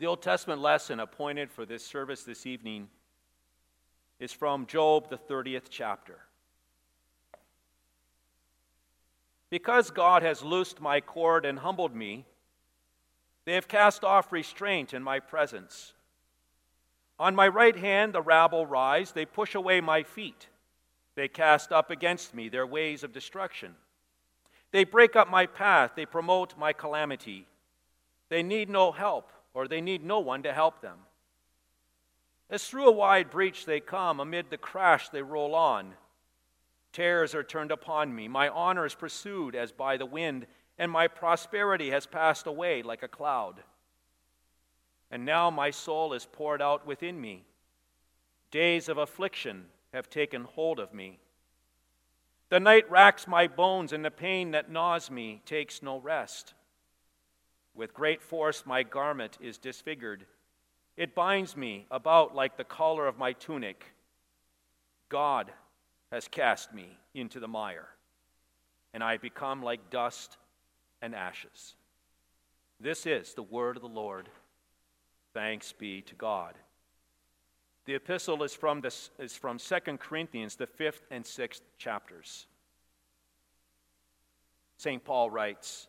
The Old Testament lesson appointed for this service this evening is from Job, the 30th chapter. Because God has loosed my cord and humbled me, they have cast off restraint in my presence. On my right hand the rabble rise, they push away my feet. They cast up against me their ways of destruction. They break up my path, they promote my calamity. They need no help or they need no one to help them. As through a wide breach they come, amid the crash they roll on. Tears are turned upon me. My honor is pursued as by the wind, and my prosperity has passed away like a cloud. And now my soul is poured out within me. Days of affliction have taken hold of me. The night racks my bones, and the pain that gnaws me takes no rest. With great force, my garment is disfigured. It binds me about like the collar of my tunic. God has cast me into the mire, and I become like dust and ashes. This is the word of the Lord. Thanks be to God. The epistle is from, this, is from 2 Corinthians, the fifth and sixth chapters. St. Paul writes,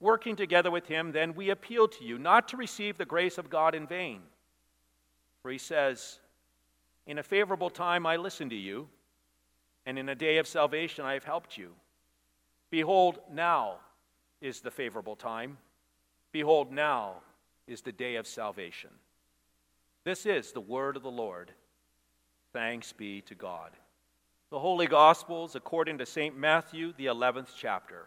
Working together with him, then we appeal to you not to receive the grace of God in vain. For he says, In a favorable time I listened to you, and in a day of salvation I have helped you. Behold, now is the favorable time. Behold, now is the day of salvation. This is the word of the Lord. Thanks be to God. The Holy Gospels according to St. Matthew, the 11th chapter.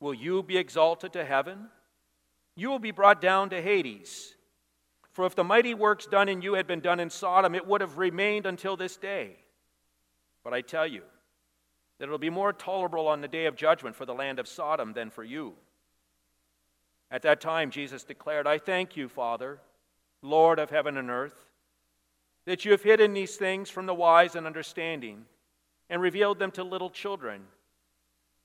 Will you be exalted to heaven? You will be brought down to Hades. For if the mighty works done in you had been done in Sodom, it would have remained until this day. But I tell you that it will be more tolerable on the day of judgment for the land of Sodom than for you. At that time, Jesus declared, I thank you, Father, Lord of heaven and earth, that you have hidden these things from the wise and understanding and revealed them to little children.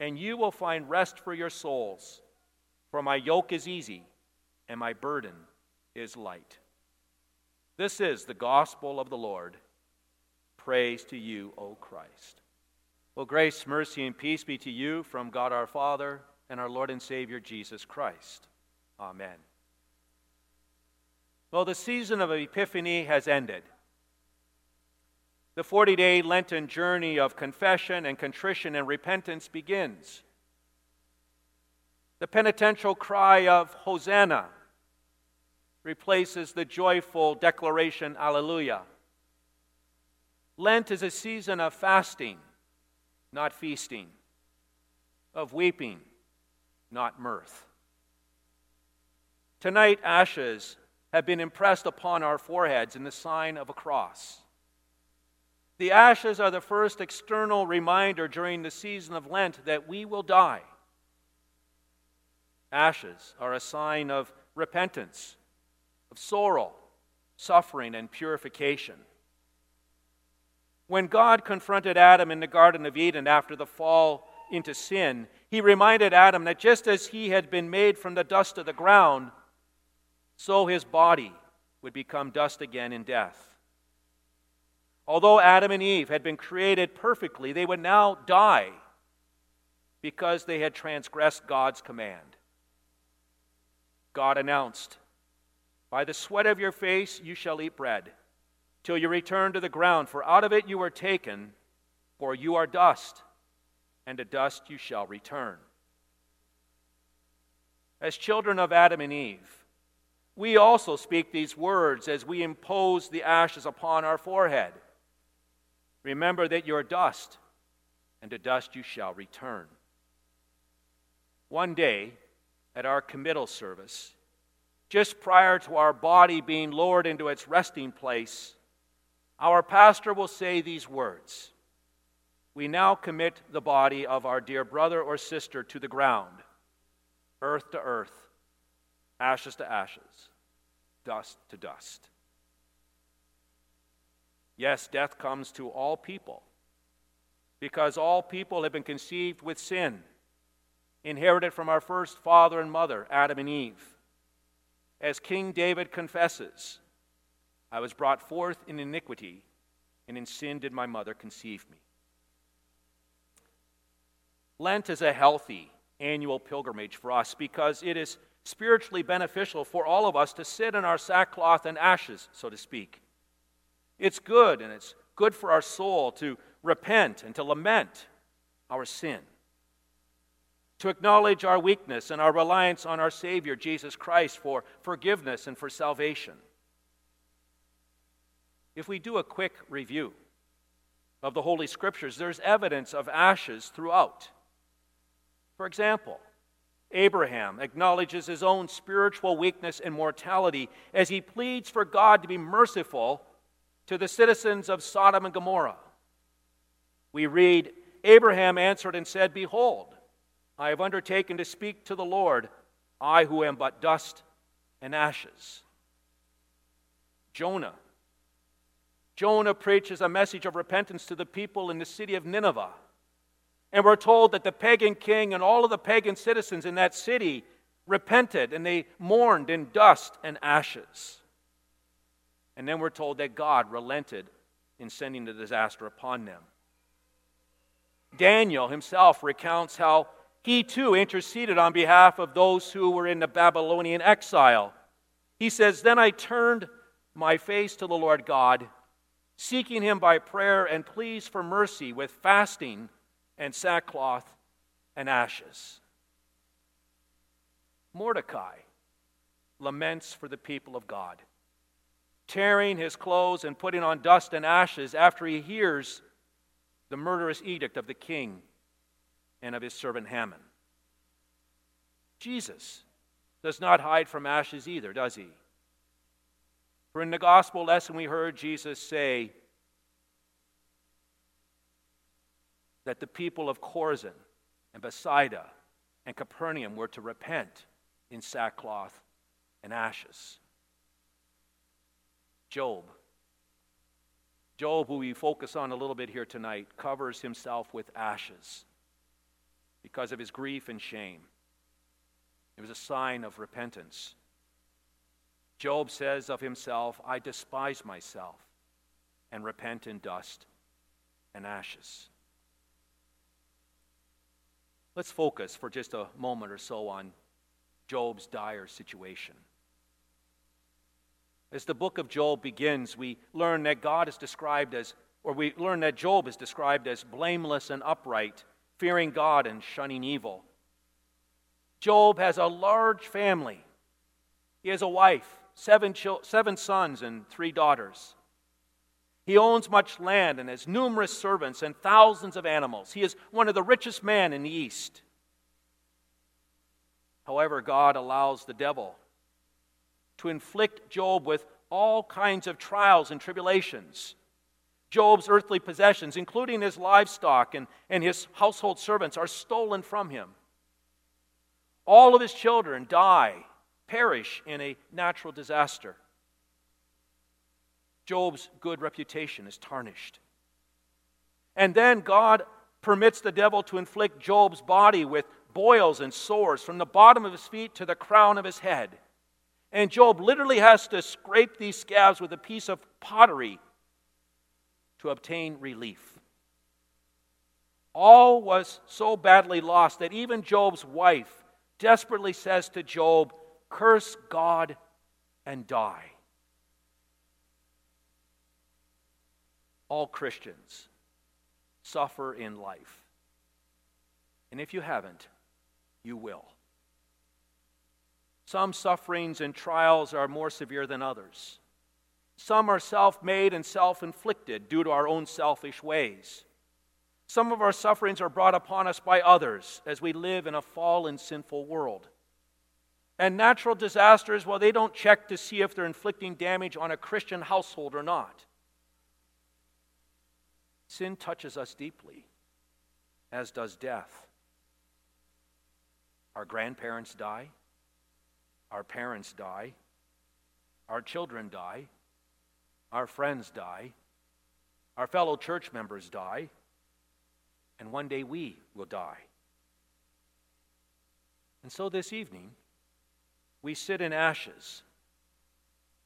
and you will find rest for your souls. For my yoke is easy, and my burden is light. This is the gospel of the Lord. Praise to you, O Christ. Well, grace, mercy, and peace be to you from God our Father and our Lord and Savior Jesus Christ. Amen. Well, the season of Epiphany has ended. The 40 day Lenten journey of confession and contrition and repentance begins. The penitential cry of Hosanna replaces the joyful declaration, Alleluia. Lent is a season of fasting, not feasting, of weeping, not mirth. Tonight, ashes have been impressed upon our foreheads in the sign of a cross. The ashes are the first external reminder during the season of Lent that we will die. Ashes are a sign of repentance, of sorrow, suffering, and purification. When God confronted Adam in the Garden of Eden after the fall into sin, he reminded Adam that just as he had been made from the dust of the ground, so his body would become dust again in death. Although Adam and Eve had been created perfectly, they would now die because they had transgressed God's command. God announced, By the sweat of your face you shall eat bread till you return to the ground, for out of it you were taken, for you are dust, and to dust you shall return. As children of Adam and Eve, we also speak these words as we impose the ashes upon our forehead. Remember that you are dust, and to dust you shall return. One day, at our committal service, just prior to our body being lowered into its resting place, our pastor will say these words We now commit the body of our dear brother or sister to the ground, earth to earth, ashes to ashes, dust to dust. Yes, death comes to all people because all people have been conceived with sin, inherited from our first father and mother, Adam and Eve. As King David confesses, I was brought forth in iniquity, and in sin did my mother conceive me. Lent is a healthy annual pilgrimage for us because it is spiritually beneficial for all of us to sit in our sackcloth and ashes, so to speak. It's good, and it's good for our soul to repent and to lament our sin, to acknowledge our weakness and our reliance on our Savior, Jesus Christ, for forgiveness and for salvation. If we do a quick review of the Holy Scriptures, there's evidence of ashes throughout. For example, Abraham acknowledges his own spiritual weakness and mortality as he pleads for God to be merciful to the citizens of Sodom and Gomorrah. We read, Abraham answered and said, Behold, I have undertaken to speak to the Lord, I who am but dust and ashes. Jonah Jonah preaches a message of repentance to the people in the city of Nineveh. And we're told that the pagan king and all of the pagan citizens in that city repented and they mourned in dust and ashes. And then we're told that God relented in sending the disaster upon them. Daniel himself recounts how he too interceded on behalf of those who were in the Babylonian exile. He says, Then I turned my face to the Lord God seeking him by prayer and pleas for mercy with fasting and sackcloth and ashes. Mordecai laments for the people of God, tearing his clothes and putting on dust and ashes after he hears the murderous edict of the king and of his servant Haman. Jesus does not hide from ashes either, does he? For in the gospel lesson, we heard Jesus say that the people of Chorazin and Bethsaida and Capernaum were to repent in sackcloth and ashes. Job. Job, who we focus on a little bit here tonight, covers himself with ashes because of his grief and shame. It was a sign of repentance. Job says of himself, I despise myself and repent in dust and ashes. Let's focus for just a moment or so on Job's dire situation. As the book of Job begins, we learn that God is described as, or we learn that Job is described as blameless and upright, fearing God and shunning evil. Job has a large family. He has a wife, seven, chil- seven sons and three daughters. He owns much land and has numerous servants and thousands of animals. He is one of the richest men in the East. However, God allows the devil to inflict Job with all kinds of trials and tribulations. Job's earthly possessions, including his livestock and, and his household servants, are stolen from him. All of his children die, perish in a natural disaster. Job's good reputation is tarnished. And then God permits the devil to inflict Job's body with boils and sores from the bottom of his feet to the crown of his head. And Job literally has to scrape these scabs with a piece of pottery to obtain relief. All was so badly lost that even Job's wife desperately says to Job, Curse God and die. All Christians suffer in life. And if you haven't, you will. Some sufferings and trials are more severe than others. Some are self made and self inflicted due to our own selfish ways. Some of our sufferings are brought upon us by others as we live in a fallen, sinful world. And natural disasters, well, they don't check to see if they're inflicting damage on a Christian household or not. Sin touches us deeply, as does death. Our grandparents die, our parents die, our children die, our friends die, our fellow church members die, and one day we will die. And so this evening, we sit in ashes.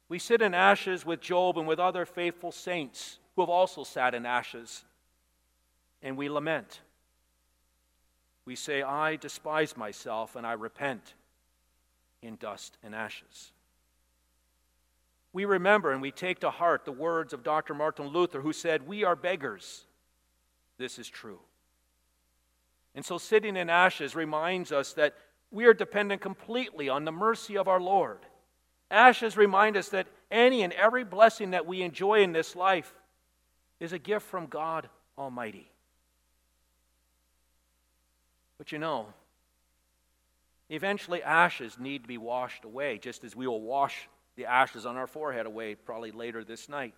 We sit in ashes with Job and with other faithful saints who have also sat in ashes, and we lament. We say, I despise myself and I repent in dust and ashes. We remember and we take to heart the words of Dr. Martin Luther, who said, We are beggars. This is true. And so, sitting in ashes reminds us that we are dependent completely on the mercy of our Lord. Ashes remind us that any and every blessing that we enjoy in this life is a gift from God Almighty. But you know, eventually ashes need to be washed away, just as we will wash the ashes on our forehead away probably later this night.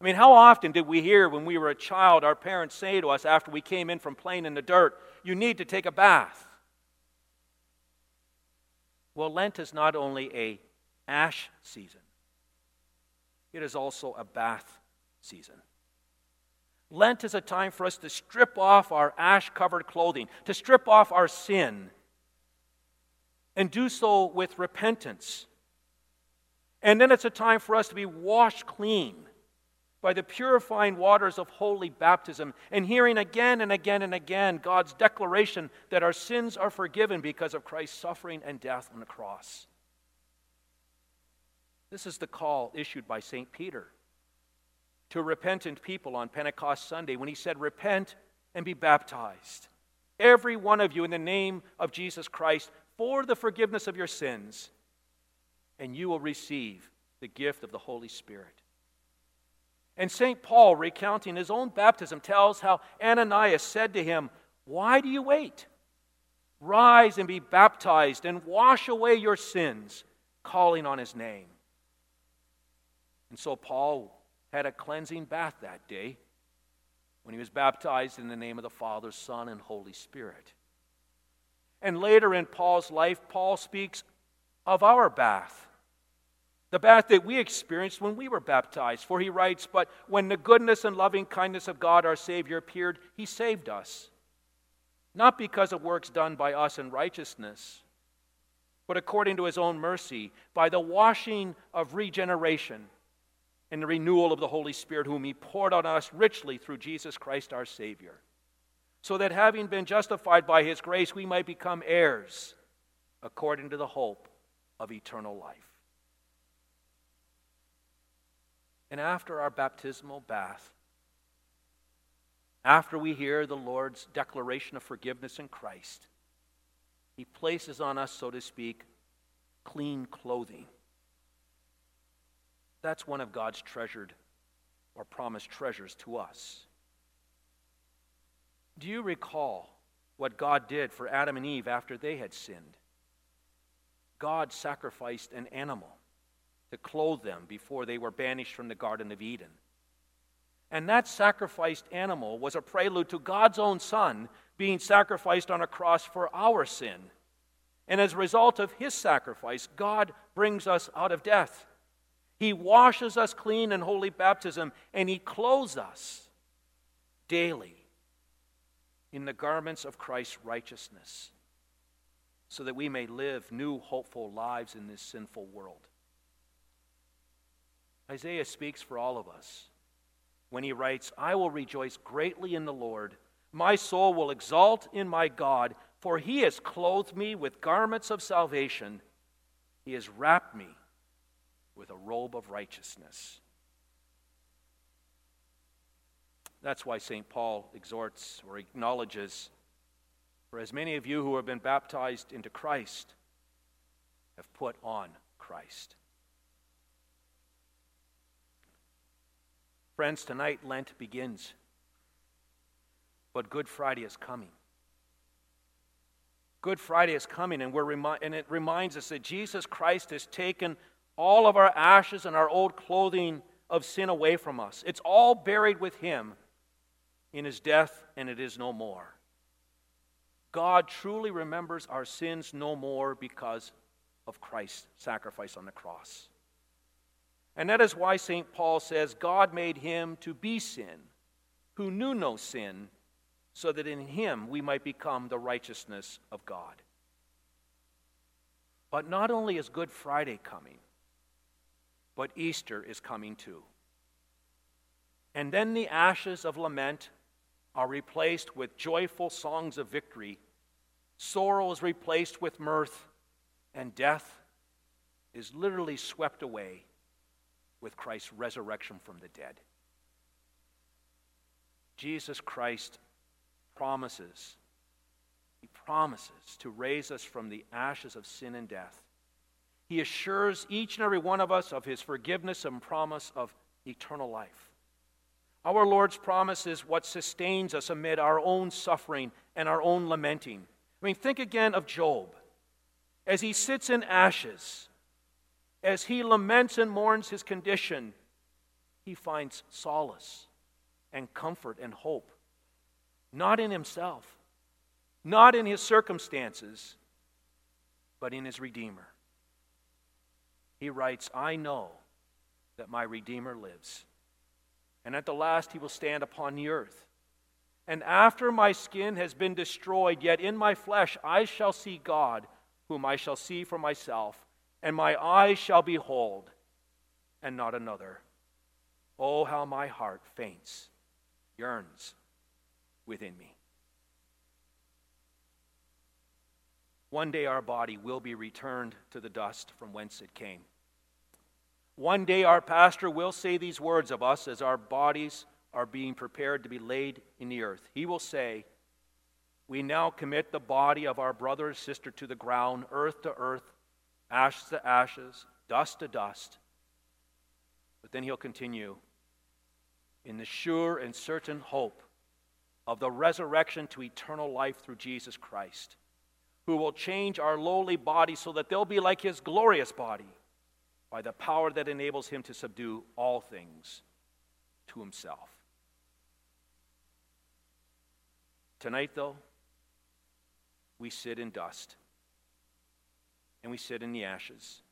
I mean, how often did we hear when we were a child our parents say to us after we came in from playing in the dirt, You need to take a bath? Well, Lent is not only a ash season, it is also a bath season. Lent is a time for us to strip off our ash covered clothing, to strip off our sin, and do so with repentance. And then it's a time for us to be washed clean by the purifying waters of holy baptism and hearing again and again and again God's declaration that our sins are forgiven because of Christ's suffering and death on the cross. This is the call issued by St. Peter to repentant people on Pentecost Sunday when he said, Repent and be baptized, every one of you, in the name of Jesus Christ, for the forgiveness of your sins, and you will receive the gift of the Holy Spirit. And St. Paul, recounting his own baptism, tells how Ananias said to him, Why do you wait? Rise and be baptized and wash away your sins, calling on his name. And so Paul had a cleansing bath that day when he was baptized in the name of the Father, Son, and Holy Spirit. And later in Paul's life, Paul speaks of our bath, the bath that we experienced when we were baptized. For he writes, But when the goodness and loving kindness of God our Savior appeared, he saved us, not because of works done by us in righteousness, but according to his own mercy, by the washing of regeneration and the renewal of the Holy Spirit, whom He poured on us richly through Jesus Christ our Savior, so that having been justified by His grace, we might become heirs according to the hope of eternal life. And after our baptismal bath, after we hear the Lord's declaration of forgiveness in Christ, He places on us, so to speak, clean clothing that's one of God's treasured or promised treasures to us. Do you recall what God did for Adam and Eve after they had sinned? God sacrificed an animal to clothe them before they were banished from the Garden of Eden. And that sacrificed animal was a prelude to God's own Son being sacrificed on a cross for our sin. And as a result of his sacrifice, God brings us out of death. He washes us clean in holy baptism, and he clothes us daily in the garments of Christ's righteousness so that we may live new, hopeful lives in this sinful world. Isaiah speaks for all of us when he writes, I will rejoice greatly in the Lord. My soul will exult in my God, for he has clothed me with garments of salvation. He has wrapped me with a robe of righteousness. That's why St. Paul exhorts or acknowledges For as many of you who have been baptized into Christ have put on Christ. Friends, tonight Lent begins, but Good Friday is coming. Good Friday is coming, and, we're remi- and it reminds us that Jesus Christ has taken all of our ashes and our old clothing of sin away from us. It's all buried with Him in His death, and it is no more. God truly remembers our sins no more because of Christ's sacrifice on the cross. And that is why St. Paul says, God made him to be sin, who knew no sin, so that in him we might become the righteousness of God. But not only is Good Friday coming, but Easter is coming too. And then the ashes of lament are replaced with joyful songs of victory. Sorrow is replaced with mirth, and death is literally swept away with Christ's resurrection from the dead. Jesus Christ promises, He promises to raise us from the ashes of sin and death. He assures each and every one of us of His forgiveness and promise of eternal life. Our Lord's promise is what sustains us amid our own suffering and our own lamenting. I mean, think again of Job. As he sits in ashes, as he laments and mourns his condition, he finds solace and comfort and hope, not in himself, not in his circumstances, but in his Redeemer. He writes, I know that my Redeemer lives, and at the last he will stand upon the earth. And after my skin has been destroyed, yet in my flesh I shall see God, whom I shall see for myself and my eyes shall behold, and not another. Oh, how my heart faints, yearns within me. One day our body will be returned to the dust from whence it came. One day our pastor will say these words of us as our bodies are being prepared to be laid in the earth. He will say, We now commit the body of our brother or sister to the ground, earth to earth, ashes to ashes, dust to dust. But then he'll continue in the sure and certain hope of the resurrection to eternal life through Jesus Christ, who will change our lowly body so that they'll be like his glorious body by the power that enables him to subdue all things to himself. Tonight, though, we sit in dust and we sit in the ashes.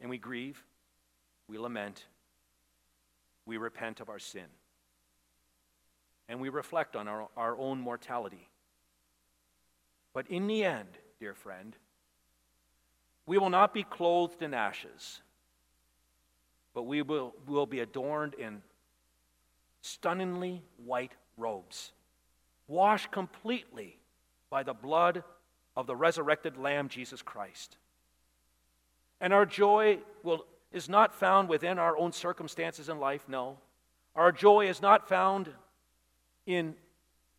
And we grieve, we lament, we repent of our sin, and we reflect on our, our own mortality. But in the end, dear friend, we will not be clothed in ashes, but we will, will be adorned in stunningly white robes, washed completely by the blood of the resurrected Lamb, Jesus Christ. And our joy will, is not found within our own circumstances in life, no. Our joy is not found in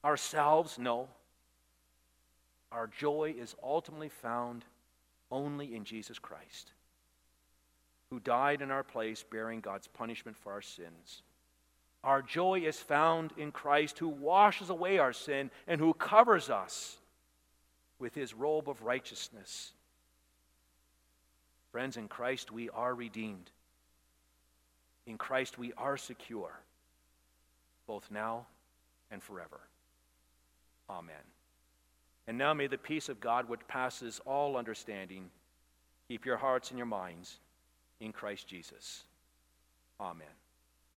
ourselves, no. Our joy is ultimately found only in Jesus Christ. who died in our place, bearing God's punishment for our sins. Our joy is found in Christ, who washes away our sin and who covers us with his robe of righteousness. Friends, in Christ we are redeemed. In Christ we are secure, both now and forever. Amen. And now may the peace of God, which passes all understanding, keep your hearts and your minds in Christ Jesus. Amen.